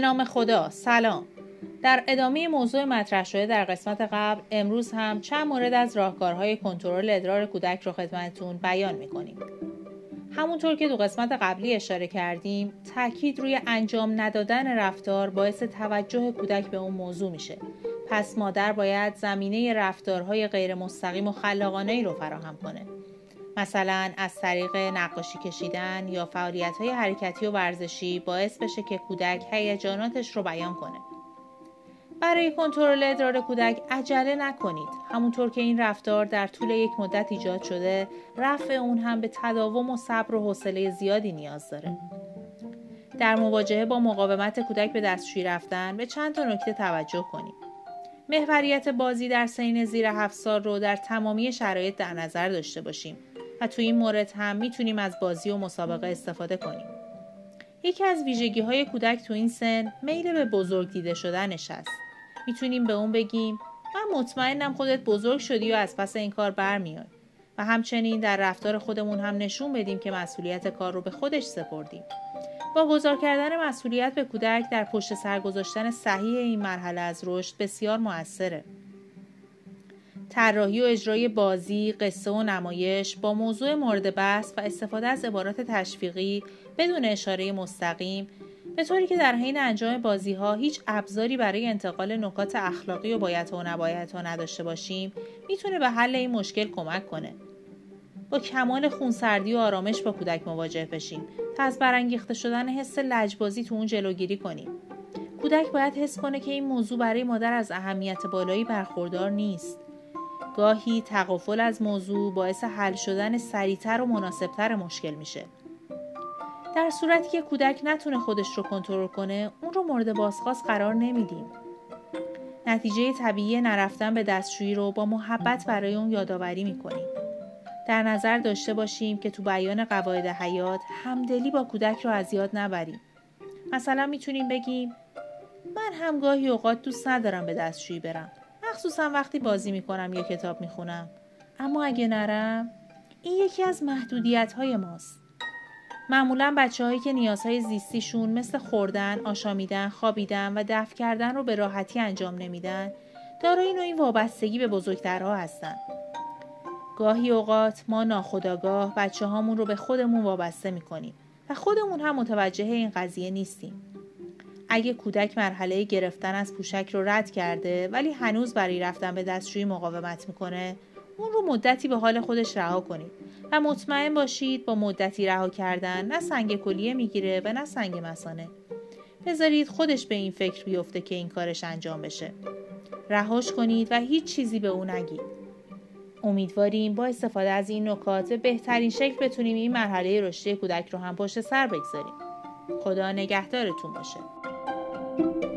نام خدا. سلام. در ادامه موضوع مطرح شده در قسمت قبل امروز هم چند مورد از راهکارهای کنترل ادرار کودک رو خدمتتون بیان می‌کنیم. همونطور که دو قسمت قبلی اشاره کردیم تاکید روی انجام ندادن رفتار باعث توجه کودک به اون موضوع میشه. پس مادر باید زمینه رفتارهای غیر مستقیم و خلاقانه ای رو فراهم کنه. مثلا از طریق نقاشی کشیدن یا فعالیت های حرکتی و ورزشی باعث بشه که کودک هیجاناتش رو بیان کنه. برای کنترل ادرار کودک عجله نکنید. همونطور که این رفتار در طول یک مدت ایجاد شده رفع اون هم به تداوم و صبر و حوصله زیادی نیاز داره. در مواجهه با مقاومت کودک به دستشویی رفتن به چند تا نکته توجه کنید محوریت بازی در سین زیر هفت سال رو در تمامی شرایط در نظر داشته باشیم. و تو این مورد هم می‌تونیم از بازی و مسابقه استفاده کنیم. یکی از ویژگی های کودک تو این سن میل به بزرگ دیده شدنش است می‌تونیم به اون بگیم من مطمئنم خودت بزرگ شدی و از پس این کار برمیای و همچنین در رفتار خودمون هم نشون بدیم که مسئولیت کار رو به خودش سپردیم. با گذار کردن مسئولیت به کودک در پشت سر گذاشتن صحیح این مرحله از رشد بسیار موثره. طراحی و اجرای بازی، قصه و نمایش با موضوع مورد بحث و استفاده از عبارات تشویقی بدون اشاره مستقیم به طوری که در حین انجام بازی ها هیچ ابزاری برای انتقال نکات اخلاقی و باید و نباید ها نداشته باشیم می‌تونه به حل این مشکل کمک کنه. با کمال خونسردی و آرامش با کودک مواجه بشیم تا از برانگیخته شدن حس لجبازی تو اون جلوگیری کنیم. کودک باید حس کنه که این موضوع برای مادر از اهمیت بالایی برخوردار نیست. گاهی تقافل از موضوع باعث حل شدن سریعتر و مناسبتر مشکل میشه. در صورتی که کودک نتونه خودش رو کنترل کنه اون رو مورد بازخواست قرار نمیدیم. نتیجه طبیعی نرفتن به دستشویی رو با محبت برای اون یادآوری می‌کنیم. در نظر داشته باشیم که تو بیان قواعد حیات همدلی با کودک رو از یاد نبریم. مثلا می‌تونیم بگیم من هم گاهی اوقات دوست ندارم به دستشویی برم. مخصوصا وقتی بازی می‌کنم یا کتاب می‌خونم اما اگه نرم این یکی از محدودیت های ماست معمولا بچه هایی که نیازهای زیستیشون مثل خوردن، آشامیدن، خوابیدن و دفع کردن رو به راحتی انجام نمیدن دارای نوعی وابستگی به بزرگترها هستن. گاهی اوقات ما ناخداگاه بچه هامون رو به خودمون وابسته می‌کنیم و خودمون هم متوجه این قضیه نیستیم. اگه کودک مرحله گرفتن از پوشک رو رد کرده ولی هنوز برای رفتن به دستشویی مقاومت می‌کنه اون رو مدتی به حال خودش رها کنید و مطمئن باشید با مدتی رها کردن نه سنگ کلیه می‌گیره و نه سنگ مسانه بذارید خودش به این فکر بیفته که این کارش انجام بشه. رهاش کنید و هیچ چیزی به او نگید. امیدواریم با استفاده از این نکات بهترین شکل بتونیم این مرحله رشدی کودک رو هم پشت سر بگذاریم. خدا نگهدارتون باشه. Thank you.